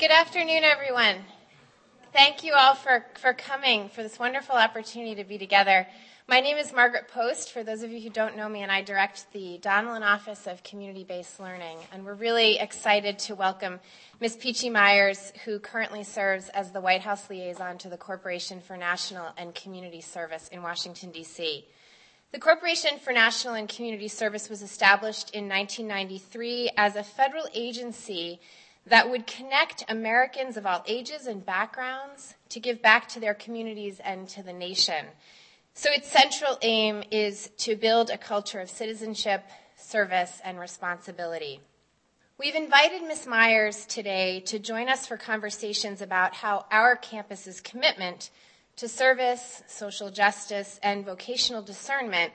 Good afternoon, everyone. Thank you all for, for coming for this wonderful opportunity to be together. My name is Margaret Post. For those of you who don't know me, and I direct the Donelan Office of Community Based Learning. And we're really excited to welcome Ms. Peachy Myers, who currently serves as the White House liaison to the Corporation for National and Community Service in Washington, D.C. The Corporation for National and Community Service was established in 1993 as a federal agency that would connect Americans of all ages and backgrounds to give back to their communities and to the nation. So its central aim is to build a culture of citizenship, service, and responsibility. We've invited Ms. Myers today to join us for conversations about how our campus's commitment to service, social justice, and vocational discernment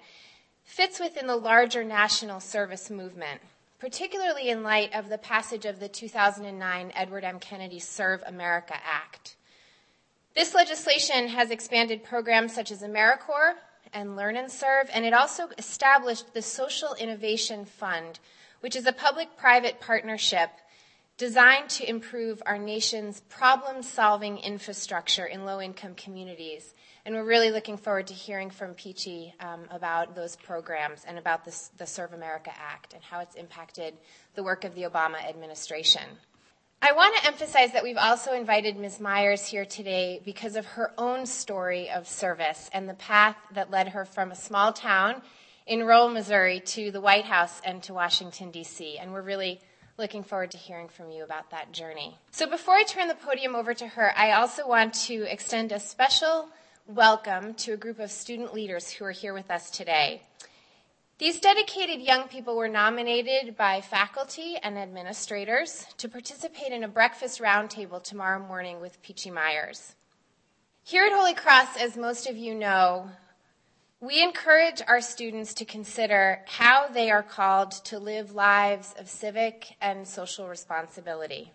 fits within the larger national service movement particularly in light of the passage of the 2009 Edward M. Kennedy Serve America Act. This legislation has expanded programs such as AmeriCorps and Learn and Serve, and it also established the Social Innovation Fund, which is a public private partnership designed to improve our nation's problem solving infrastructure in low income communities and we're really looking forward to hearing from Peachy um, about those programs and about this, the Serve America Act and how it's impacted the work of the Obama administration. I want to emphasize that we've also invited Ms. Myers here today because of her own story of service and the path that led her from a small town in rural Missouri to the White House and to Washington, D.C. And we're really looking forward to hearing from you about that journey. So before I turn the podium over to her, I also want to extend a special welcome to a group of student leaders who are here with us today. These dedicated young people were nominated by faculty and administrators to participate in a breakfast roundtable tomorrow morning with Peachy Myers. Here at Holy Cross, as most of you know, we encourage our students to consider how they are called to live lives of civic and social responsibility.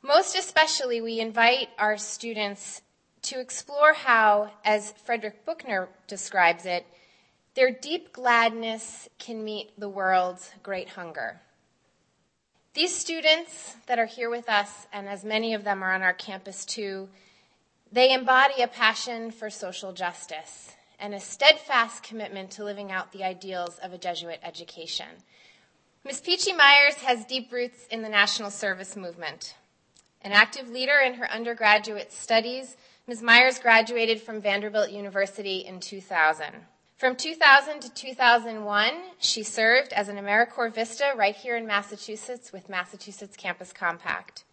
Most especially, we invite our students to explore how, as Frederick Buechner describes it, their deep gladness can meet the world's great hunger. These students that are here with us, and as many of them are on our campus too, they embody a passion for social justice and a steadfast commitment to living out the ideals of a Jesuit education. Ms. Peachy Myers has deep roots in the National Service Movement. An active leader in her undergraduate studies, Ms. Myers graduated from Vanderbilt University in 2000. From 2000 to 2001, she served as an AmeriCorps Vista right here in Massachusetts with Massachusetts Campus Compact.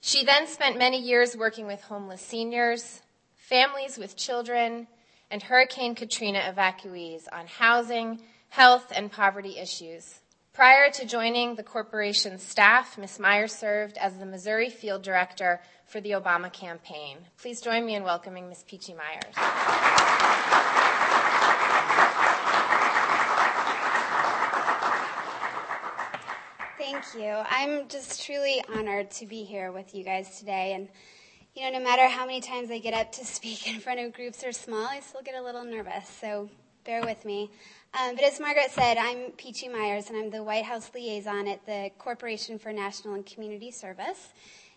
She then spent many years working with homeless seniors, families with children, and Hurricane Katrina evacuees on housing, health, and poverty issues. Prior to joining the corporation's staff, Ms. Myers served as the Missouri Field Director for the Obama campaign. Please join me in welcoming Ms. Peachy Myers. Thank you. I'm just truly honored to be here with you guys today. And, you know, no matter how many times I get up to speak in front of groups or small, I still get a little nervous. So bear with me. Um, but as Margaret said, I'm Peachy Myers, and I'm the White House liaison at the Corporation for National and Community Service.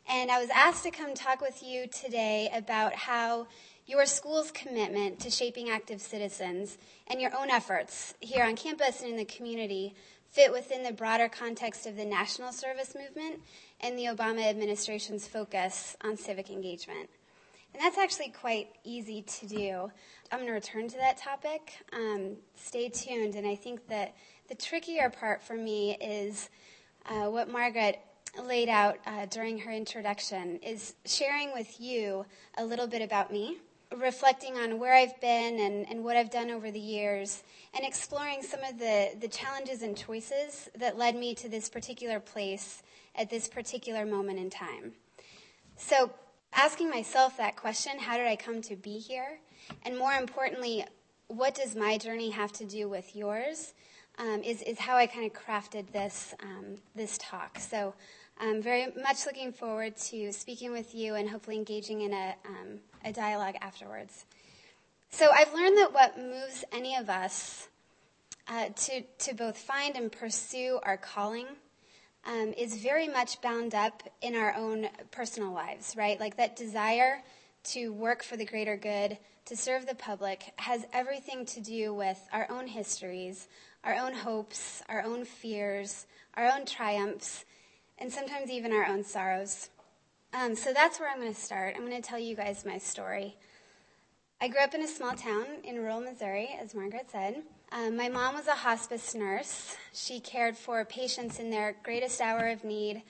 And I was asked to come talk with you today about how your school's commitment to shaping active citizens and your own efforts here on campus and in the community fit within the broader context of the national service movement and the Obama administration's focus on civic engagement. And that's actually quite easy to do. I'm going to return to that topic. Um, stay tuned. And I think that the trickier part for me is uh, what Margaret laid out uh, during her introduction is sharing with you a little bit about me, reflecting on where I've been and, and what I've done over the years, and exploring some of the, the challenges and choices that led me to this particular place at this particular moment in time. So, asking myself that question how did I come to be here? And more importantly, what does my journey have to do with yours? Um, is, is how I kind of crafted this, um, this talk. So I'm very much looking forward to speaking with you and hopefully engaging in a, um, a dialogue afterwards. So I've learned that what moves any of us uh, to, to both find and pursue our calling um, is very much bound up in our own personal lives, right? Like that desire to work for the greater good, to serve the public, has everything to do with our own histories, our own hopes, our own fears, our own triumphs, and sometimes even our own sorrows. Um, so that's where I'm going to start. I'm going to tell you guys my story. I grew up in a small town in rural Missouri, as Margaret said. Um, my mom was a hospice nurse. She cared for patients in their greatest hour of need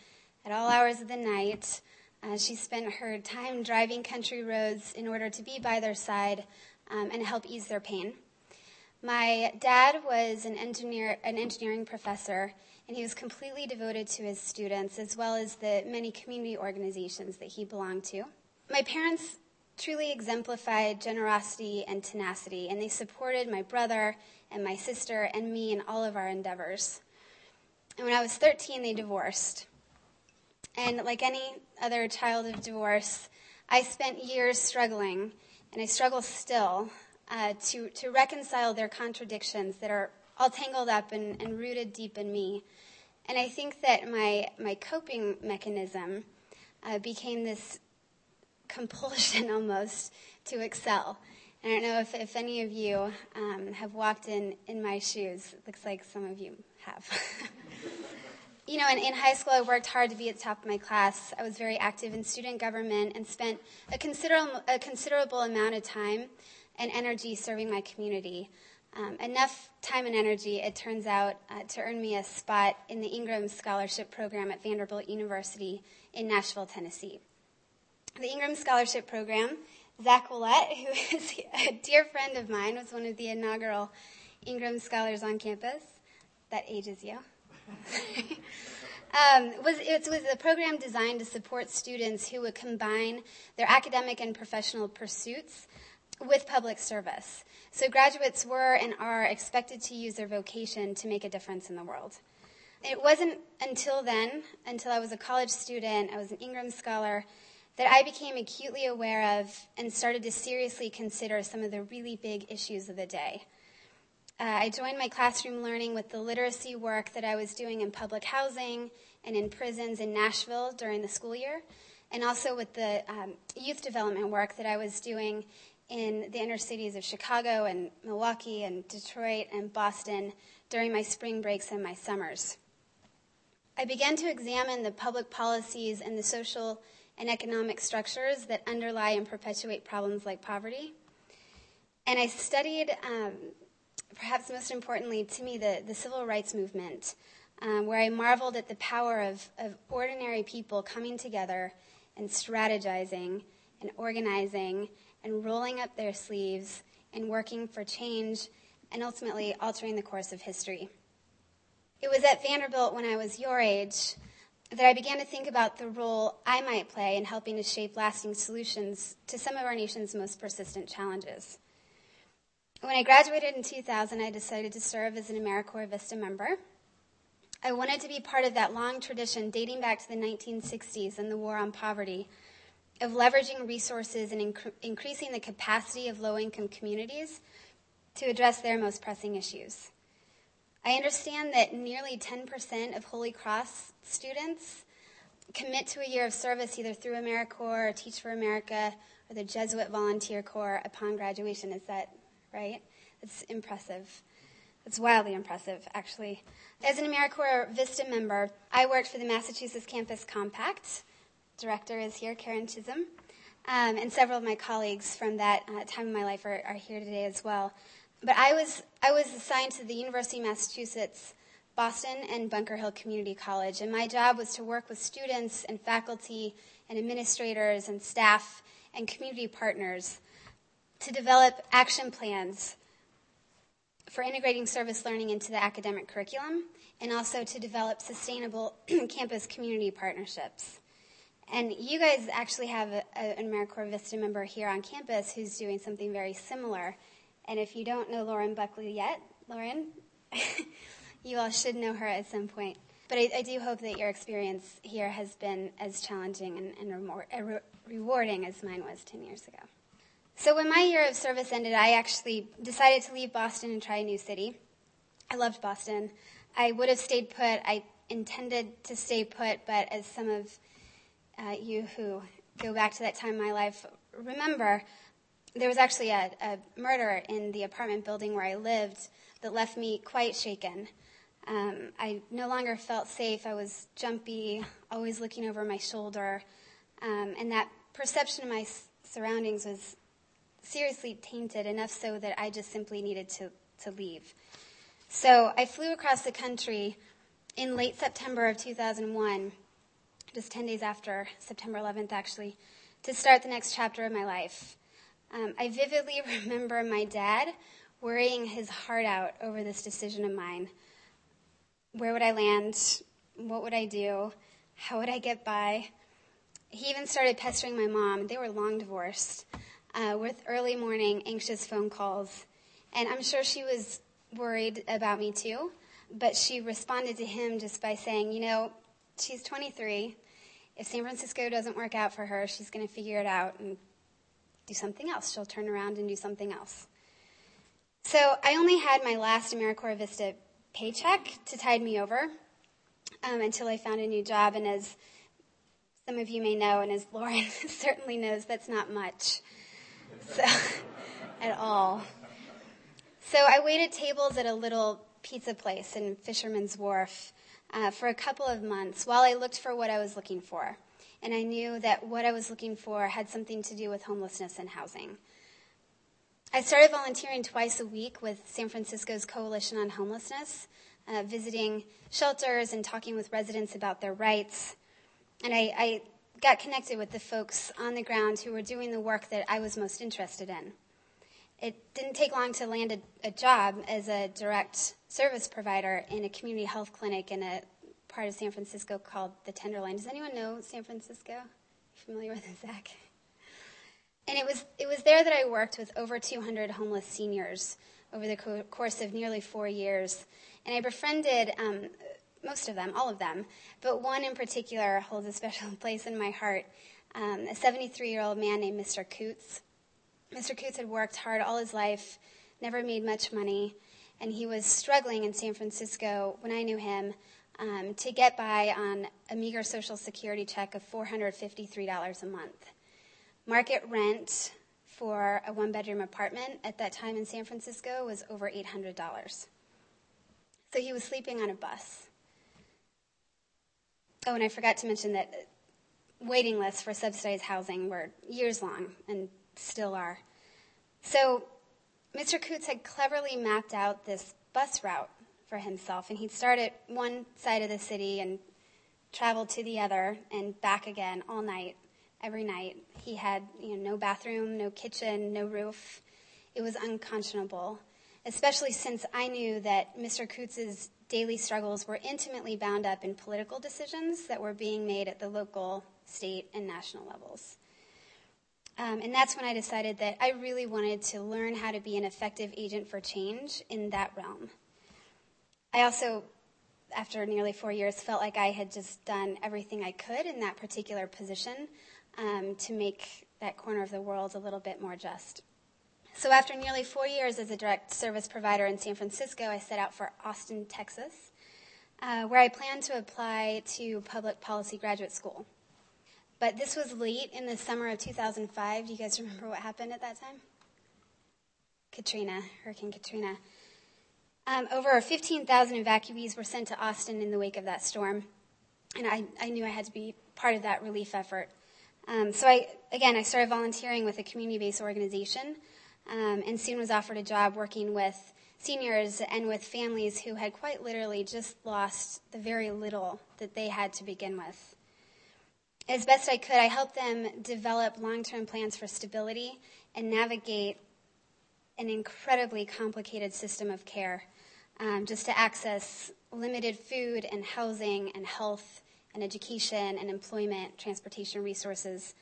at all hours of the night. Uh, she spent her time driving country roads in order to be by their side um, and help ease their pain. My dad was an engineer, an engineering professor, and he was completely devoted to his students as well as the many community organizations that he belonged to. My parents truly exemplified generosity and tenacity, and they supported my brother and my sister and me in all of our endeavors. And when I was 13, they divorced. And like any other child of divorce, I spent years struggling, and I struggle still, uh, to, to reconcile their contradictions that are all tangled up and, and rooted deep in me. And I think that my, my coping mechanism uh, became this compulsion almost to excel. I don't know if, if any of you um, have walked in, in my shoes. It looks like some of you have. you know, in, in high school, I worked hard to be at the top of my class. I was very active in student government and spent a considerable, a considerable amount of time and energy serving my community. Um, enough time and energy, it turns out, uh, to earn me a spot in the Ingram Scholarship Program at Vanderbilt University in Nashville, Tennessee. The Ingram Scholarship Program Zach Willett, who is a dear friend of mine, was one of the inaugural Ingram Scholars on campus. That ages you. um, was, it was a program designed to support students who would combine their academic and professional pursuits with public service. So graduates were and are expected to use their vocation to make a difference in the world. It wasn't until then, until I was a college student, I was an Ingram Scholar, that I became acutely aware of and started to seriously consider some of the really big issues of the day. Uh, I joined my classroom learning with the literacy work that I was doing in public housing and in prisons in Nashville during the school year, and also with the um, youth development work that I was doing in the inner cities of Chicago and Milwaukee and Detroit and Boston during my spring breaks and my summers. I began to examine the public policies and the social and economic structures that underlie and perpetuate problems like poverty. And I studied, um, perhaps most importantly to me, the, the civil rights movement, um, where I marveled at the power of, of ordinary people coming together and strategizing and organizing and rolling up their sleeves and working for change and ultimately altering the course of history. It was at Vanderbilt when I was your age that I began to think about the role I might play in helping to shape lasting solutions to some of our nation's most persistent challenges. When I graduated in 2000, I decided to serve as an AmeriCorps Vista member. I wanted to be part of that long tradition dating back to the 1960s and the war on poverty of leveraging resources and inc- increasing the capacity of low income communities to address their most pressing issues. I understand that nearly 10% of Holy Cross students commit to a year of service either through AmeriCorps or Teach for America or the Jesuit Volunteer Corps upon graduation. Is that right? It's impressive. It's wildly impressive, actually. As an AmeriCorps Vista member, I worked for the Massachusetts Campus Compact. Director is here, Karen Chisholm. Um, and several of my colleagues from that uh, time in my life are, are here today as well. But I was, I was assigned to the University of Massachusetts, Boston, and Bunker Hill Community College, and my job was to work with students and faculty and administrators and staff and community partners to develop action plans for integrating service learning into the academic curriculum and also to develop sustainable campus community partnerships. And you guys actually have a, a, an AmeriCorps Vista member here on campus who's doing something very similar and if you don't know Lauren Buckley yet, Lauren, you all should know her at some point. But I, I, do hope that your experience here has been as challenging and, and remor- re- rewarding as mine was 10 years ago. So when my year of service ended, I actually decided to leave Boston and try a new city. I loved Boston. I would have stayed put. I intended to stay put, but as some of uh, you who go back to that time in my life remember, there was actually a, a, murder in the apartment building where I lived that left me quite shaken. Um, I no longer felt safe. I was jumpy, always looking over my shoulder, um, and that perception of my surroundings was seriously tainted enough so that I just simply needed to, to leave. So I flew across the country in late September of 2001, just 10 days after September 11th, actually, to start the next chapter of my life. Um, I vividly remember my dad worrying his heart out over this decision of mine. Where would I land? What would I do? How would I get by? He even started pestering my mom. They were long divorced, uh, with early morning anxious phone calls. And I'm sure she was worried about me too, but she responded to him just by saying, you know, she's 23. If San Francisco doesn't work out for her, she's going to figure it out and do something else. She'll turn around and do something else. So I only had my last AmeriCorps Vista paycheck to tide me over um, until I found a new job. And as some of you may know, and as Lauren certainly knows, that's not much. So, at all. So I waited tables at a little pizza place in Fisherman's Wharf uh, for a couple of months while I looked for what I was looking for. And I knew that what I was looking for had something to do with homelessness and housing. I started volunteering twice a week with San Francisco's Coalition on Homelessness, uh, visiting shelters and talking with residents about their rights. And I, I got connected with the folks on the ground who were doing the work that I was most interested in. It didn't take long to land a, a, job as a direct service provider in a community health clinic in a part of San Francisco called the Tenderloin. Does anyone know San Francisco? Familiar with it, Zach? And it was it was there that I worked with over 200 homeless seniors over the co- course of nearly four years, and I befriended um, most of them, all of them, but one in particular holds a special place in my heart. Um, a 73 year old man named Mr. Coots. Mr. Coots had worked hard all his life, never made much money, and he was struggling in San Francisco when I knew him um, to get by on a meager Social Security check of $453 a month. Market rent for a one bedroom apartment at that time in San Francisco was over $800. So he was sleeping on a bus. Oh, and I forgot to mention that waiting lists for subsidized housing were years long and still are. So Mr. Coots had cleverly mapped out this bus route for himself, and he'd start at one side of the city and travel to the other and back again all night, every night. He had you know, no bathroom, no kitchen, no roof. It was unconscionable, especially since I knew that Mr. Coots's daily struggles were intimately bound up in political decisions that were being made at the local, state, and national levels. Um, and that's when I decided that I really wanted to learn how to be an effective agent for change in that realm. I also, after nearly four years, felt like I had just done everything I could in that particular position um, to make that corner of the world a little bit more just. So, after nearly four years as a direct service provider in San Francisco, I set out for Austin, Texas, uh, where I planned to apply to public policy graduate school. But this was late in the summer of 2005. Do you guys remember what happened at that time? Katrina, Hurricane Katrina. Um, over 15,000 evacuees were sent to Austin in the wake of that storm, and I, I knew I had to be part of that relief effort. Um, so I, again, I started volunteering with a community-based organization, um, and soon was offered a job working with seniors and with families who had quite literally just lost the very little that they had to begin with. As best I could, I helped them develop long-term plans for stability and navigate an incredibly complicated system of care um, just to access limited food and housing and health and education and employment, transportation resources.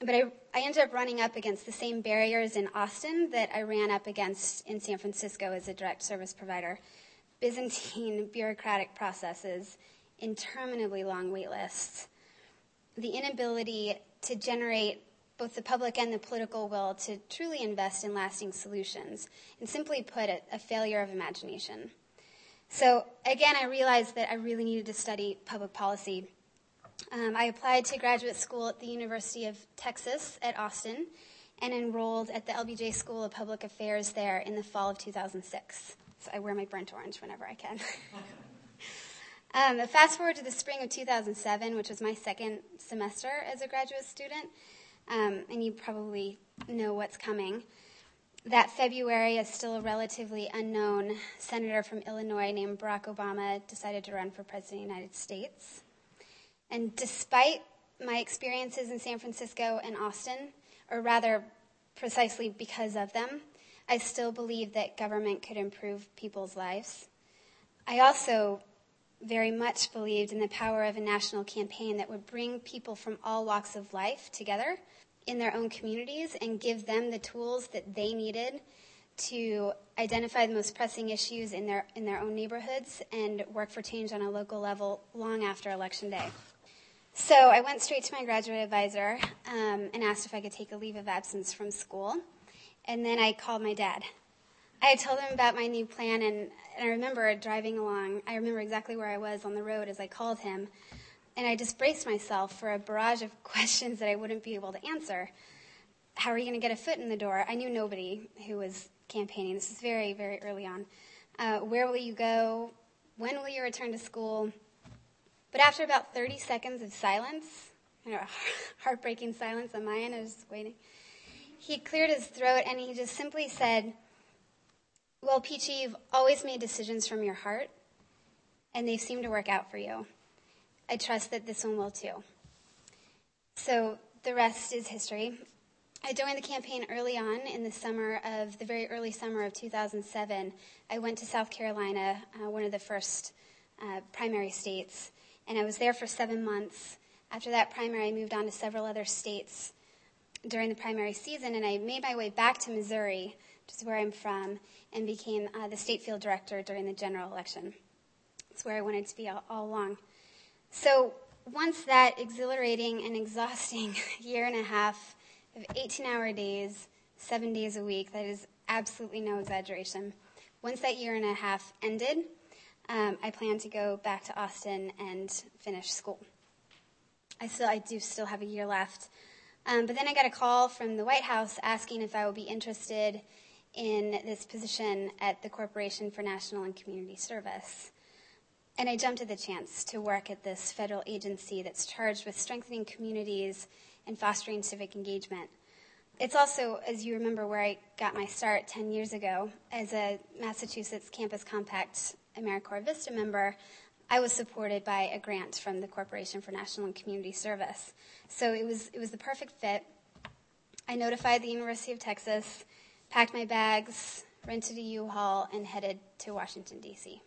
But I, I ended up running up against the same barriers in Austin that I ran up against in San Francisco as a direct service provider Byzantine bureaucratic processes, interminably long wait lists, the inability to generate both the public and the political will to truly invest in lasting solutions, and simply put, a, a failure of imagination. So again, I realized that I really needed to study public policy. Um, I applied to graduate school at the University of Texas at Austin and enrolled at the LBJ School of Public Affairs there in the fall of 2006. So I wear my burnt orange whenever I can. um, fast forward to the spring of 2007, which was my second semester as a graduate student, um, and you probably know what's coming. That February, a still relatively unknown senator from Illinois named Barack Obama decided to run for president of the United States. And despite my experiences in San Francisco and Austin, or rather, precisely because of them, I still believe that government could improve people's lives. I also very much believed in the power of a national campaign that would bring people from all walks of life together in their own communities and give them the tools that they needed to identify the most pressing issues in their in their own neighborhoods and work for change on a local level long after election day. So I went straight to my graduate advisor um, and asked if I could take a leave of absence from school. And then I called my dad. I told him about my new plan, and, and I remember driving along. I remember exactly where I was on the road as I called him. And I just braced myself for a barrage of questions that I wouldn't be able to answer. How are you going to get a foot in the door? I knew nobody who was campaigning. This is very, very early on. Uh, where will you go? When will you return to school? But after about 30 seconds of silence, you know, heartbreaking silence on my end, I was just waiting. He cleared his throat and he just simply said, Well, Peachy, you've always made decisions from your heart, and they seem to work out for you. I trust that this one will too. So the rest is history. I joined the campaign early on in the summer of the very early summer of 2007. I went to South Carolina, uh, one of the first uh, primary states, and I was there for seven months. After that primary, I moved on to several other states during the primary season, and I made my way back to Missouri, which is where I'm from, and became uh, the state field director during the general election. It's where I wanted to be all, all along. So once that exhilarating and exhausting year and a half of 18 hour days, seven days a week, that is absolutely no exaggeration. Once that year and a half ended, um, I plan to go back to Austin and finish school. I still, I do still have a year left. Um, but then I got a call from the White House asking if I would be interested in this position at the Corporation for National and Community Service. And I jumped at the chance to work at this federal agency that's charged with strengthening communities and fostering civic engagement. It's also, as you remember, where I got my start 10 years ago as a Massachusetts Campus Compact AmeriCorps Vista member. I was supported by a grant from the Corporation for National and Community Service. So it was, it was the perfect fit. I notified the University of Texas, packed my bags, rented a U-Haul, and headed to Washington, D.C.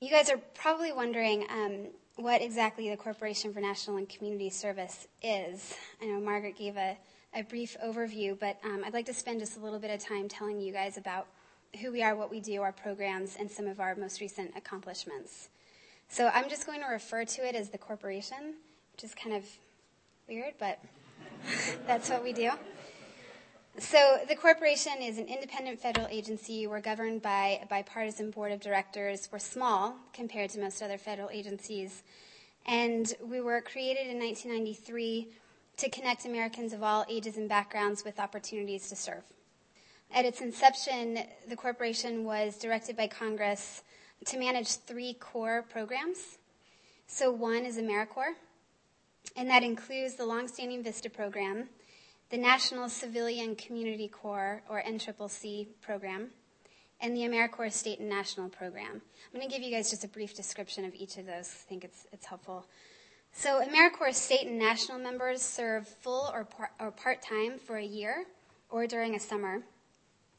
You guys are probably wondering um, what exactly the Corporation for National and Community Service is. I know Margaret gave a, a brief overview, but um, I'd like to spend just a little bit of time telling you guys about who we are, what we do, our programs, and some of our most recent accomplishments. So I'm just going to refer to it as the corporation, which is kind of weird, but that's what we do. So the corporation is an independent federal agency. We're governed by a bipartisan board of directors. We're small compared to most other federal agencies. And we were created in 1993 to connect Americans of all ages and backgrounds with opportunities to serve. At its inception, the corporation was directed by Congress to manage three core programs. So one is AmeriCorps, and that includes the longstanding VISTA program, the National Civilian Community Corps, or NCCC program, and the AmeriCorps State and National program. I'm going to give you guys just a brief description of each of those. I think it's, it's helpful. So AmeriCorps state and national members serve full or, par- or part-time for a year or during a summer.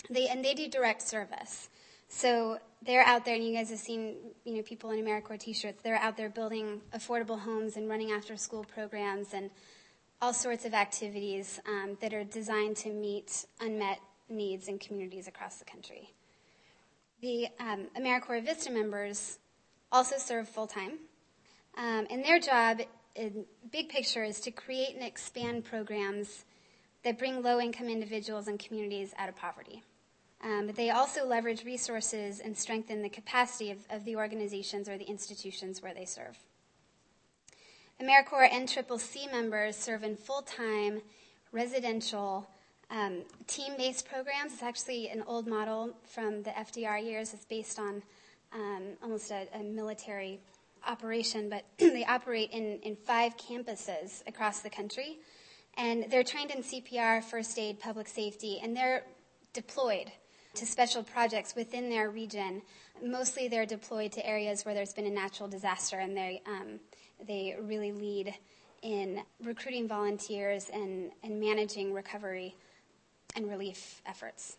They, and they do direct service. So they're out there, and you guys have seen, you know, people in AmeriCorps t-shirts. They're out there building affordable homes and running after-school programs and all sorts of activities um, that are designed to meet unmet needs in communities across the country. The um, AmeriCorps Vista members also serve full time, um, and their job, in big picture, is to create and expand programs that bring low income individuals and communities out of poverty. Um, but they also leverage resources and strengthen the capacity of, of the organizations or the institutions where they serve. AmeriCorps NCCC members serve in full time residential um, team based programs. It's actually an old model from the FDR years. It's based on um, almost a, a, military operation, but they operate in, in five campuses across the country. And they're trained in CPR, first aid, public safety, and they're deployed to special projects within their region. Mostly they're deployed to areas where there's been a natural disaster, and they, um, they really lead in recruiting volunteers and, and managing recovery and relief efforts.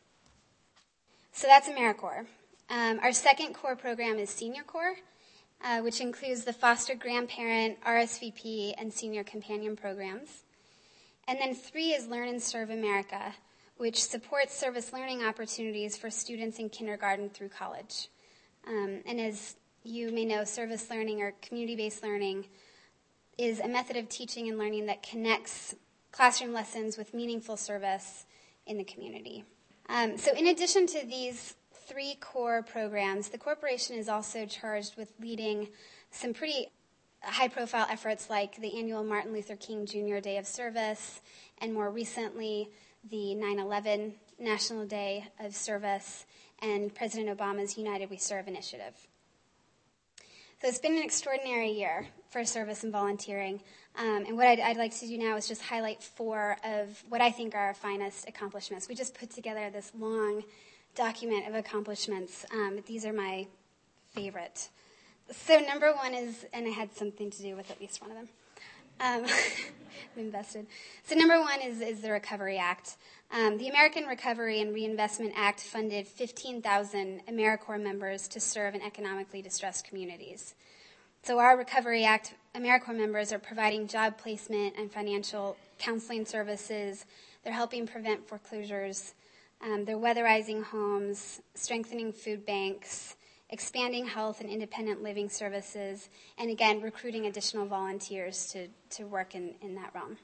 So that's AmeriCorps. Um, our second core program is Senior Corps, uh, which includes the foster grandparent, RSVP, and senior companion programs. And then three is Learn and Serve America, which supports service learning opportunities for students in kindergarten through college. Um, and as you may know, service learning or community based learning is a method of teaching and learning that connects classroom lessons with meaningful service in the community. Um, so, in addition to these three core programs, the corporation is also charged with leading some pretty high profile efforts like the annual Martin Luther King Jr. Day of Service, and more recently, the 9 11 National Day of Service and President Obama's United We Serve initiative. So it's been an extraordinary year for service and volunteering. Um, and what I'd, I'd, like to do now is just highlight four of what I think are our finest accomplishments. We just put together this long document of accomplishments. Um, these are my favorite. So, number one is, and it had something to do with at least one of them. Um, invested. So number one is, is the Recovery Act. Um, the American Recovery and Reinvestment Act funded 15,000 AmeriCorps members to serve in economically distressed communities. So our Recovery Act AmeriCorps members are providing job placement and financial counseling services. They're helping prevent foreclosures. Um, they're weatherizing homes, strengthening food banks, expanding health and independent living services, and again, recruiting additional volunteers to, to work in, in that realm.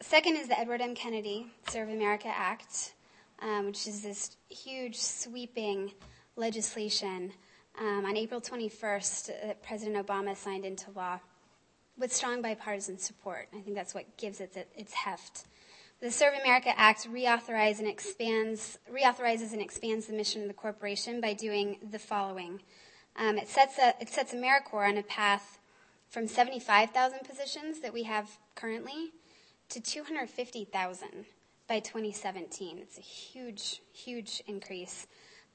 Second is the Edward M. Kennedy Serve America Act, um, which is this huge, sweeping legislation um, on April 21st that uh, President Obama signed into law with strong bipartisan support. I think that's what gives it its heft. The Serve America Act reauthorizes and expands, reauthorizes and expands the mission of the corporation by doing the following. Um, it, sets a, it sets AmeriCorps on a path from 75,000 positions that we have currently to 250,000 by 2017. It's a huge, huge increase.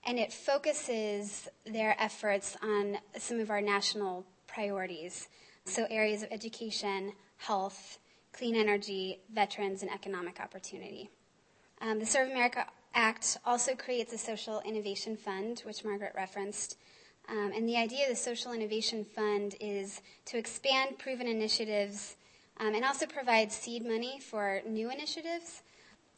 And it focuses their efforts on some of our national priorities. So, areas of education, health, clean energy, veterans, and economic opportunity. Um, the Serve America Act also creates a social innovation fund, which Margaret referenced. Um, and the idea of the Social Innovation Fund is to expand proven initiatives um, and also provide seed money for new initiatives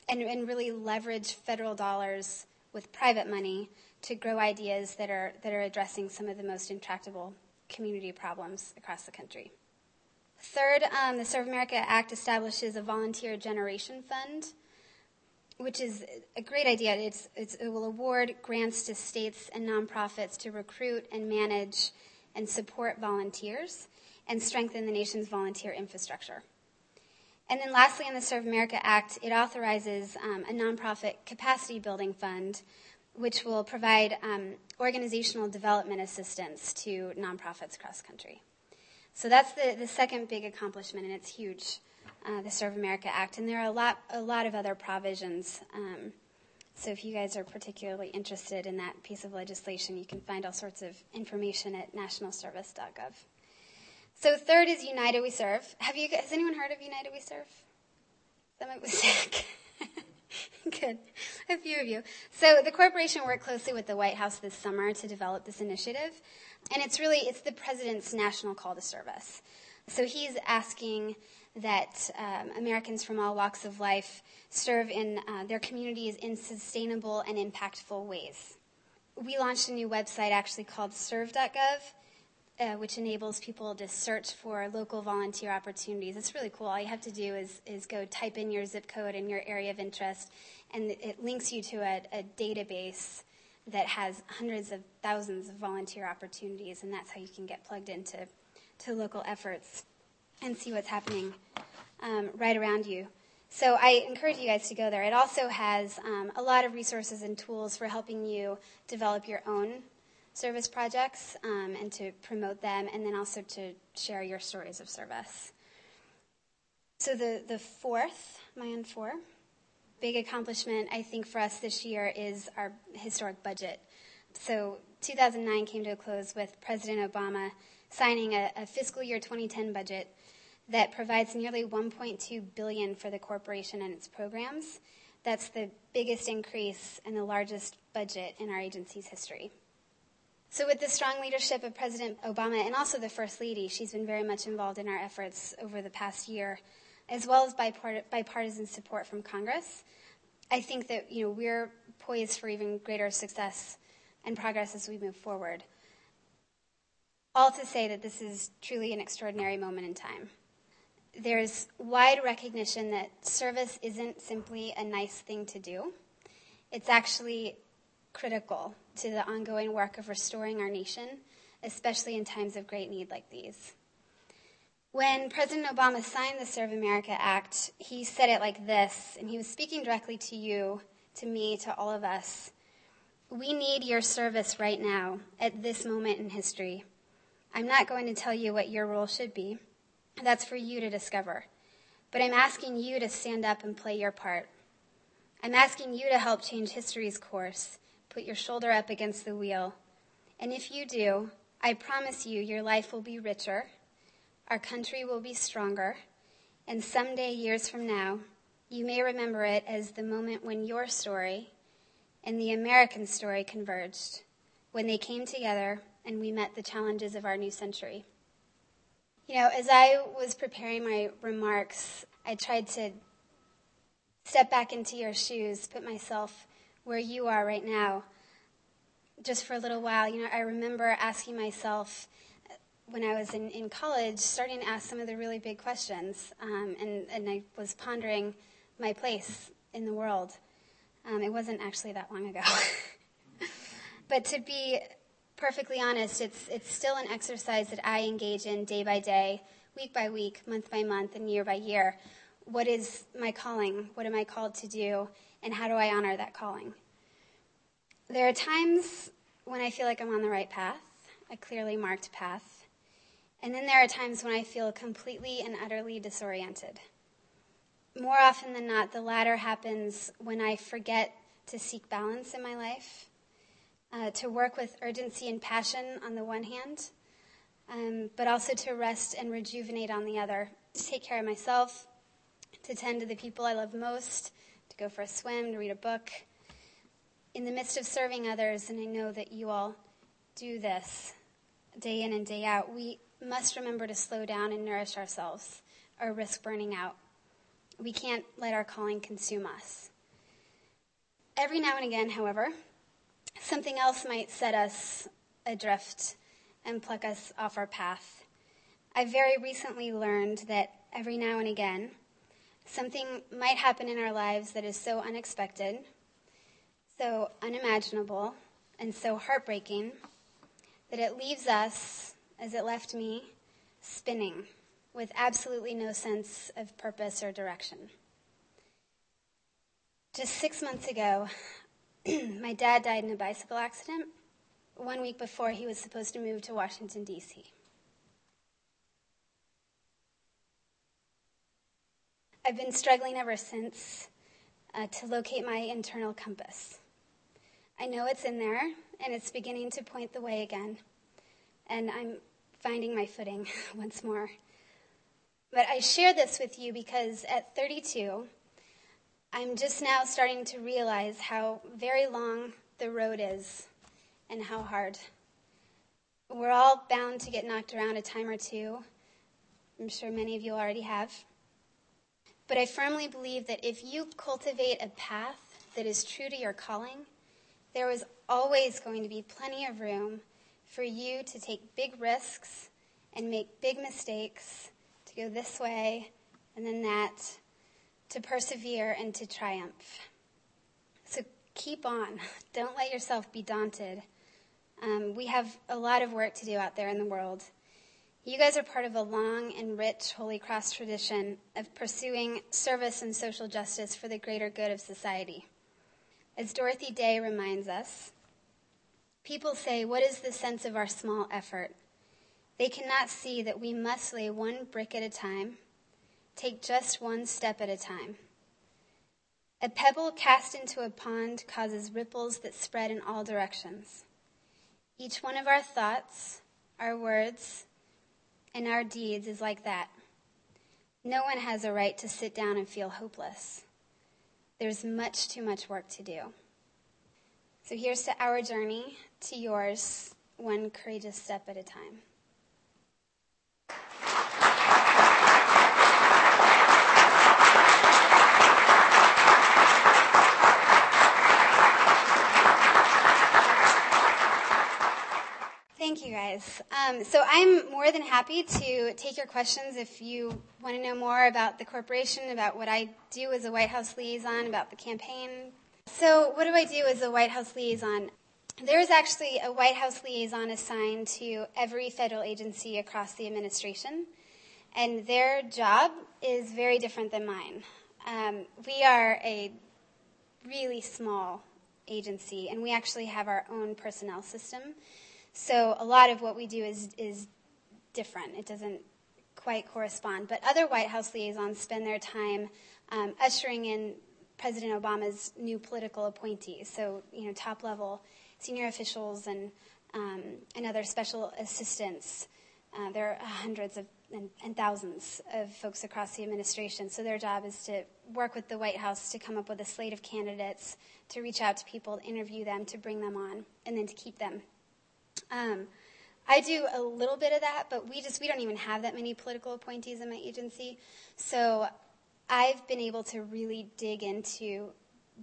and, and really leverage federal dollars with private money to grow ideas that are, that are addressing some of the most intractable community problems across the country. Third, um, the Serve America Act establishes a volunteer generation fund, which is a great idea. It's, it's, it will award grants to states and nonprofits to recruit and manage and support volunteers and strengthen the nation's volunteer infrastructure. And then lastly, in the Serve America Act, it authorizes um, a nonprofit capacity building fund, which will provide um, organizational development assistance to nonprofits across the country. So that's the, the second big accomplishment, and it's huge, uh, the Serve America Act. And there are a lot, a lot of other provisions. Um, so if you guys are particularly interested in that piece of legislation, you can find all sorts of information at nationalservice.gov. So third is United We Serve. Have you? Has anyone heard of United We Serve? Some of sick. Good. A few of you. So the corporation worked closely with the White House this summer to develop this initiative. And it's really, it's the president's national call to service. So he's asking that um, Americans from all walks of life serve in uh, their communities in sustainable and impactful ways. We launched a new website actually called serve.gov, uh, which enables people to search for local volunteer opportunities. It's really cool. All you have to do is, is go type in your zip code and your area of interest, and it links you to a, a database that has hundreds of thousands of volunteer opportunities, and that's how you can get plugged into to local efforts and see what's happening um, right around you. So I encourage you guys to go there. It also has um, a lot of resources and tools for helping you develop your own service projects um, and to promote them, and then also to share your stories of service. So the, the fourth, my on four, big accomplishment I think for us this year is our historic budget. So 2009 came to a close with President Obama signing a, a fiscal year 2010 budget that provides nearly 1.2 billion for the corporation and its programs. That's the biggest increase and the largest budget in our agency's history. So, with the strong leadership of President Obama and also the First Lady, she's been very much involved in our efforts over the past year, as well as bipartisan support from Congress. I think that you know we're poised for even greater success and progress as we move forward. All to say that this is truly an extraordinary moment in time. There's wide recognition that service isn't simply a nice thing to do. It's actually critical to the ongoing work of restoring our nation, especially in times of great need like these. When President Obama signed the Serve America Act, he said it like this, and he was speaking directly to you, to me, to all of us. We need your service right now, at this moment in history. I'm not going to tell you what your role should be. That's for you to discover. But I'm asking you to stand up and play your part. I'm asking you to help change history's course Put your shoulder up against the wheel. And if you do, I promise you your life will be richer, our country will be stronger, and someday, years from now, you may remember it as the moment when your story and the American story converged, when they came together and we met the challenges of our new century. You know, as I was preparing my remarks, I tried to step back into your shoes, put myself where you are right now, just for a little while, you know, I remember asking myself when I was in, in college, starting to ask some of the really big questions. Um, and, and I was pondering my place in the world. Um, it wasn't actually that long ago. but to be perfectly honest, it's, it's still an exercise that I engage in day by day, week by week, month by month, and year by year. What is my calling? What am I called to do? and how do I honor that calling? There are times when I feel like I'm on the right path, a clearly marked path, and then there are times when I feel completely and utterly disoriented. More often than not, the latter happens when I forget to seek balance in my life, uh, to work with urgency and passion on the one hand, um, but also to rest and rejuvenate on the other, to take care of myself, to tend to the people I love most, to go for a swim, to read a book. In the midst of serving others, and I know that you all do this day in and day out, we must remember to slow down and nourish ourselves or risk burning out. We can't let our calling consume us. Every now and again, however, something else might set us adrift and pluck us off our path. I very recently learned that every now and again, Something might happen in our lives that is so unexpected, so unimaginable, and so heartbreaking that it leaves us, as it left me, spinning with absolutely no sense of purpose or direction. Just six months ago, my dad died in a bicycle accident one week before he was supposed to move to Washington, D.C. I've been struggling ever since uh, to locate my internal compass. I know it's in there, and it's beginning to point the way again. And I'm finding my footing once more. But I share this with you because at 32, I'm just now starting to realize how very long the road is and how hard. We're all bound to get knocked around a time or two. I'm sure many of you already have. But I firmly believe that if you cultivate a path that is true to your calling, there is always going to be plenty of room for you to take big risks and make big mistakes, to go this way and then that, to persevere and to triumph. So keep on. Don't let yourself be daunted. Um, we have a lot of work to do out there in the world. You guys are part of a long and rich Holy Cross tradition of pursuing service and social justice for the greater good of society. As Dorothy Day reminds us, people say, What is the sense of our small effort? They cannot see that we must lay one brick at a time, take just one step at a time. A pebble cast into a pond causes ripples that spread in all directions. Each one of our thoughts, our words, and our deeds is like that. No one has a right to sit down and feel hopeless. There's much too much work to do. So here's to our journey, to yours, one courageous step at a time. Thank you, guys. Um, so I'm more than happy to take your questions if you want to know more about the corporation, about what I do as a White House liaison, about the campaign. So, what do I do as a White House liaison? There is actually a White House liaison assigned to every federal agency across the administration, and their job is very different than mine. Um, we are a really small agency, and we actually have our own personnel system. So a lot of what we do is is different. It doesn't quite correspond. But other White House liaisons spend their time um, ushering in President Obama's new political appointees. So you know, top level senior officials and um, and other special assistants. Uh, there are hundreds of and, and, thousands of folks across the administration. So their job is to work with the White House to come up with a slate of candidates, to reach out to people, interview them, to bring them on, and then to keep them um, I do a little bit of that, but we just we don't even have that many political appointees in my agency. So I've been able to really dig into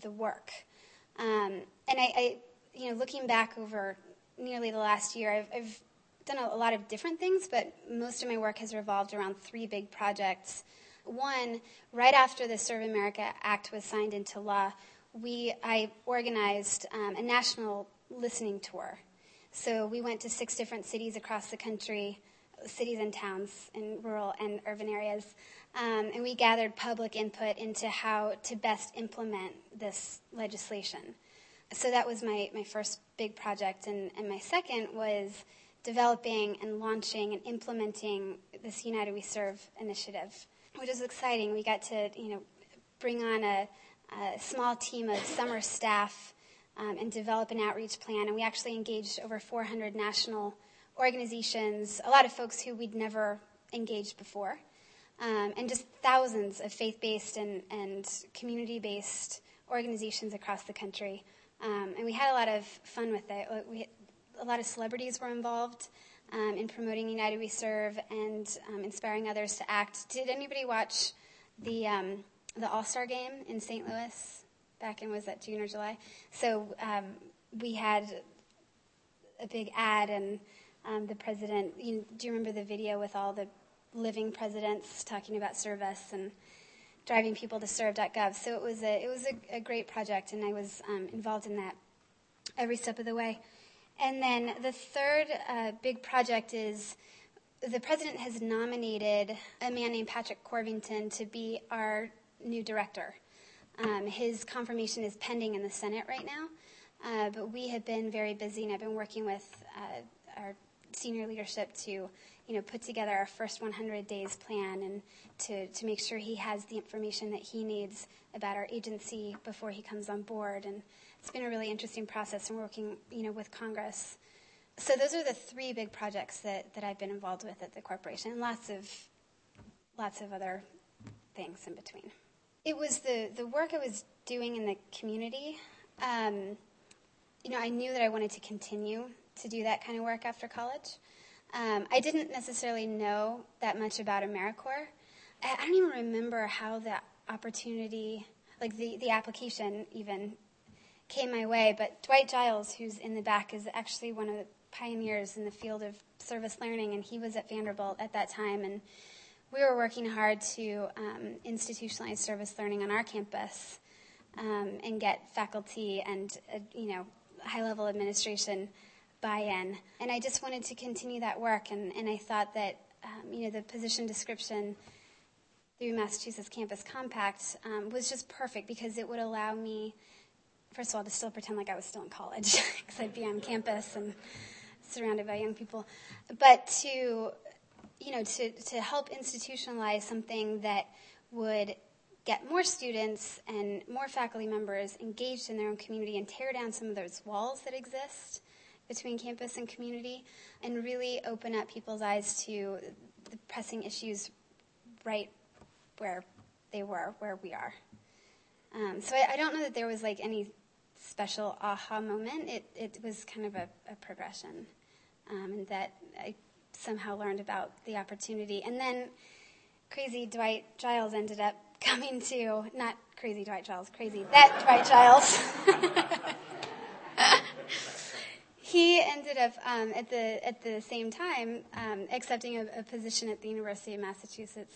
the work. Um, and I, I, you know, looking back over nearly the last year, I've, I've done a, a, lot of different things, but most of my work has revolved around three big projects. One, right after the Serve America Act was signed into law, we I organized um, a national listening tour so we went to six different cities across the country, cities and towns in rural and urban areas, um, and we gathered public input into how to best implement this legislation. So that was my, my first big project, and, and my second was developing and launching and implementing this United We Serve initiative, which was exciting. We got to, you know, bring on a, a small team of summer staff um, and develop an outreach plan. And we actually engaged over 400 national organizations, a lot of folks who we'd never engaged before, um, and just thousands of faith based and, and community based organizations across the country. Um, and we had a lot of fun with it. We, a lot of celebrities were involved um, in promoting United We Serve and um, inspiring others to act. Did anybody watch the um, the All Star game in St. Louis? back in was that June or July. So um, we had a big ad, and um, the president. You, do you remember the video with all the living presidents talking about service and driving people to serve.gov? So it was a it was a, a great project, and I was um, involved in that every step of the way. And then the third uh, big project is the president has nominated a man named Patrick Corvington to be our new director. Um, his confirmation is pending in the Senate right now, uh, but we have been very busy, and I've been working with uh, our senior leadership to, you know, put together our first 100 days plan and to, to make sure he has the information that he needs about our agency before he comes on board. And it's been a really interesting process, and working, you know, with Congress. So those are the three big projects that, that I've been involved with at the corporation, and lots of lots of other things in between. It was the, the work I was doing in the community. Um, you know, I knew that I wanted to continue to do that kind of work after college. Um, I didn't necessarily know that much about AmeriCorps. I, I don't even remember how that opportunity, like the, the application even, came my way. But Dwight Giles, who's in the back, is actually one of the pioneers in the field of service learning, and he was at Vanderbilt at that time. And we were working hard to um, institutionalize service learning on our campus um, and get faculty and uh, you know high level administration buy-in. And I just wanted to continue that work, and, and I thought that um, you know the position description through Massachusetts Campus Compact um, was just perfect because it would allow me, first of all, to still pretend like I was still in college because I'd be on campus and surrounded by young people, but to you know to to help institutionalize something that would get more students and more faculty members engaged in their own community and tear down some of those walls that exist between campus and community and really open up people's eyes to the pressing issues right where they were, where we are. Um, so I, I, don't know that there was like any special aha moment. It, it was kind of a, a progression, um, and that I somehow learned about the opportunity. And then crazy Dwight Giles ended up coming to, not crazy Dwight Giles, crazy that Dwight Giles. he ended up um, at the at the same time um, accepting a, a, position at the University of Massachusetts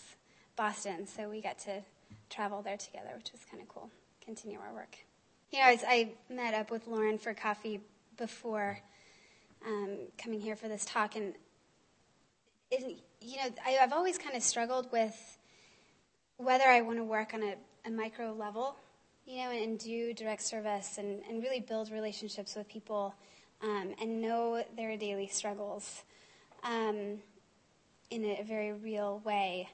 Boston. So we got to travel there together, which was kind of cool. Continue our work. You know, I, I, met up with Lauren for coffee before um, coming here for this talk, and it, you know, I, have always kind of struggled with whether I want to work on a, a micro level, you know, and, and do direct service and, and, really build relationships with people um, and know their daily struggles um, in a, very real way.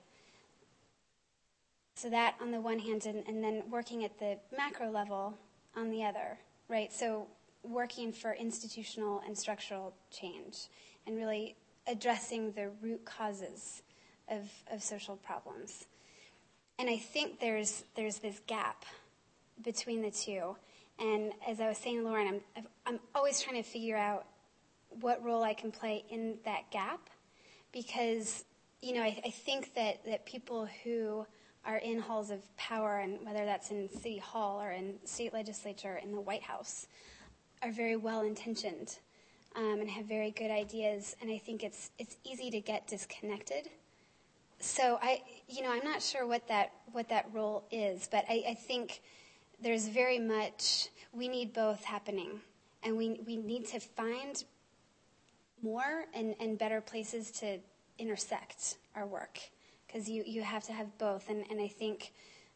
So, that on the one hand, and, and then working at the macro level on the other, right? So, working for institutional and structural change and really addressing the root causes of, of social problems. And I think there's, there's this gap between the two. And as I was saying Lauren, I'm, I'm always trying to figure out what role I can play in that gap because, you know, I, I think that, that people who are in halls of power, and whether that's in City Hall or in state legislature, or in the White House, are very well intentioned um, and have very good ideas. And I think it's it's easy to get disconnected. So I, you know, I'm not sure what that what that role is, but I, I think there's very much we need both happening, and we we need to find more and, and better places to intersect our work because you, you have to have both. And, and I think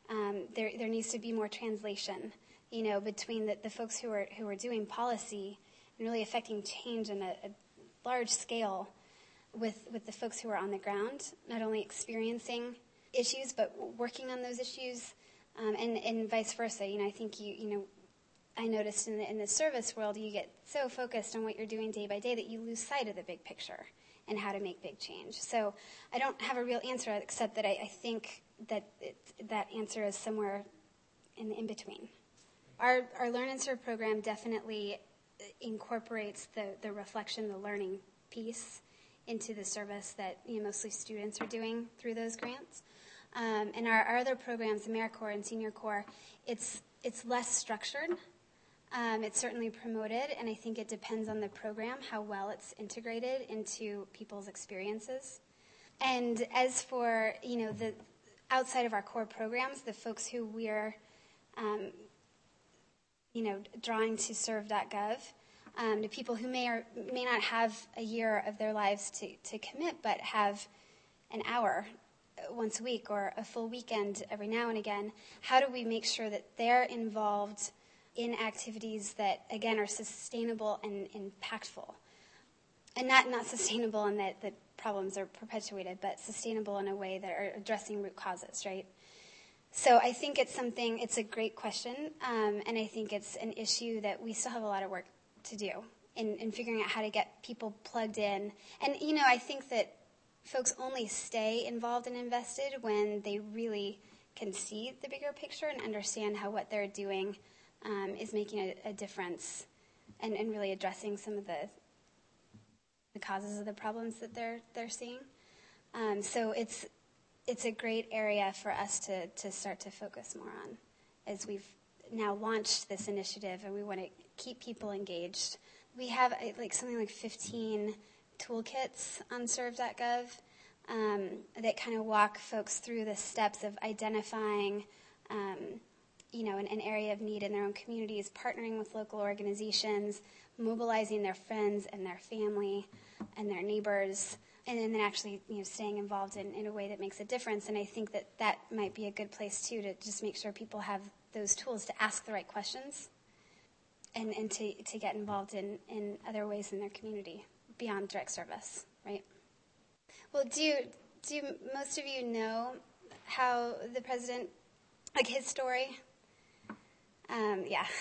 um, there, there needs to be more translation, you know, between the, the folks who are, who are doing policy and really affecting change on a, a large scale with, with the folks who are on the ground, not only experiencing issues, but working on those issues, um, and, and vice versa. You know, I think you, you know, I noticed in the, in the service world, you get so focused on what you're doing day by day that you lose sight of the big picture and how to make big change. So I don't have a real answer except that I, I think that it, that answer is somewhere in the in between. Our, our Learn and Serve program definitely incorporates the, the reflection, the learning piece into the service that you know, mostly students are doing through those grants. Um, and our, our other programs, AmeriCorps and Senior Corps, it's, it's less structured. Um, it's certainly promoted, and I think it depends on the program how well it's integrated into people's experiences. And as for you know the outside of our core programs, the folks who we're um, you know drawing to serve.gov, um, to people who may or may not have a year of their lives to, to commit, but have an hour once a week or a full weekend every now and again. How do we make sure that they're involved? In activities that, again, are sustainable and impactful. And not, not sustainable in that the problems are perpetuated, but sustainable in a way that are addressing root causes, right? So I think it's something, it's a great question, um, and I think it's an issue that we still have a lot of work to do in, in figuring out how to get people plugged in. And, you know, I think that folks only stay involved and invested when they really can see the bigger picture and understand how what they're doing um, is making a, a difference and, and, really addressing some of the the causes of the problems that they're they're seeing. Um, so it's it's a great area for us to to start to focus more on as we've now launched this initiative and we want to keep people engaged we have uh, like something like 15 toolkits on serve.gov um, that kind of walk folks through the steps of identifying, um, you know, an, an, area of need in their own communities, partnering with local organizations, mobilizing their friends and their family and their neighbors, and then actually, you know, staying involved in, in a way that makes a difference. And I think that that might be a good place too to just make sure people have those tools to ask the right questions and, and to, to get involved in, in other ways in their community beyond direct service, right? Well, do do most of you know how the president, like his story? Um, yeah.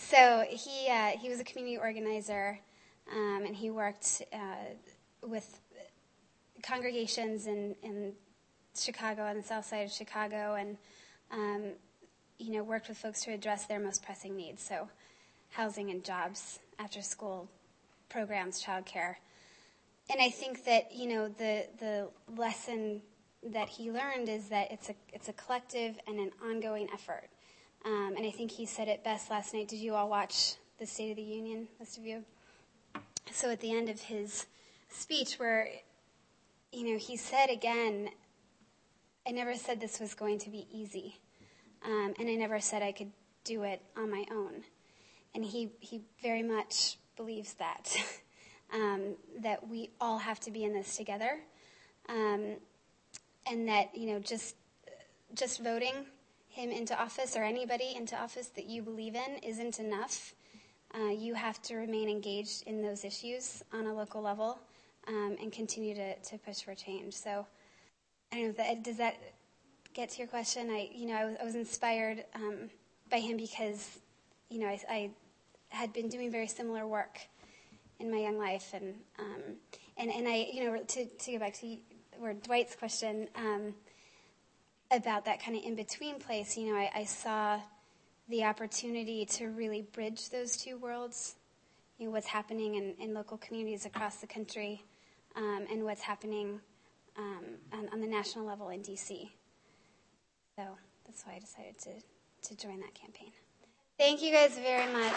So he uh, he was a community organizer, um, and he worked uh, with congregations in in Chicago on the south side of Chicago, and um, you know worked with folks to address their most pressing needs. So housing and jobs, after school programs, childcare. And I think that, you know, the, the lesson that he learned is that it's a, it's a collective and an ongoing effort. Um, and I think he said it best last night. Did you all watch the State of the Union, most of you? So at the end of his speech, where, you know, he said again, I never said this was going to be easy. Um, and I never said I could do it on my own. And he, he very much believes that, um, that we all have to be in this together. Um, and that, you know, just, just voting him into office or anybody into office that you believe in isn't enough. Uh, you have to remain engaged in those issues on a local level um, and continue to, to push for change. So, I don't know, that, does that get to your question? I, you know, I was, I was inspired um, by him because, you know, I, I had been doing very similar work in my young life, and um, and and I, you know, to to go back to where Dwight's question um, about that kind of in between place, you know, I, I, saw the opportunity to really bridge those two worlds. You know, what's happening in, in local communities across the country, um, and what's happening um, on, on the national level in DC. So that's why I decided to to join that campaign. Thank you guys very much.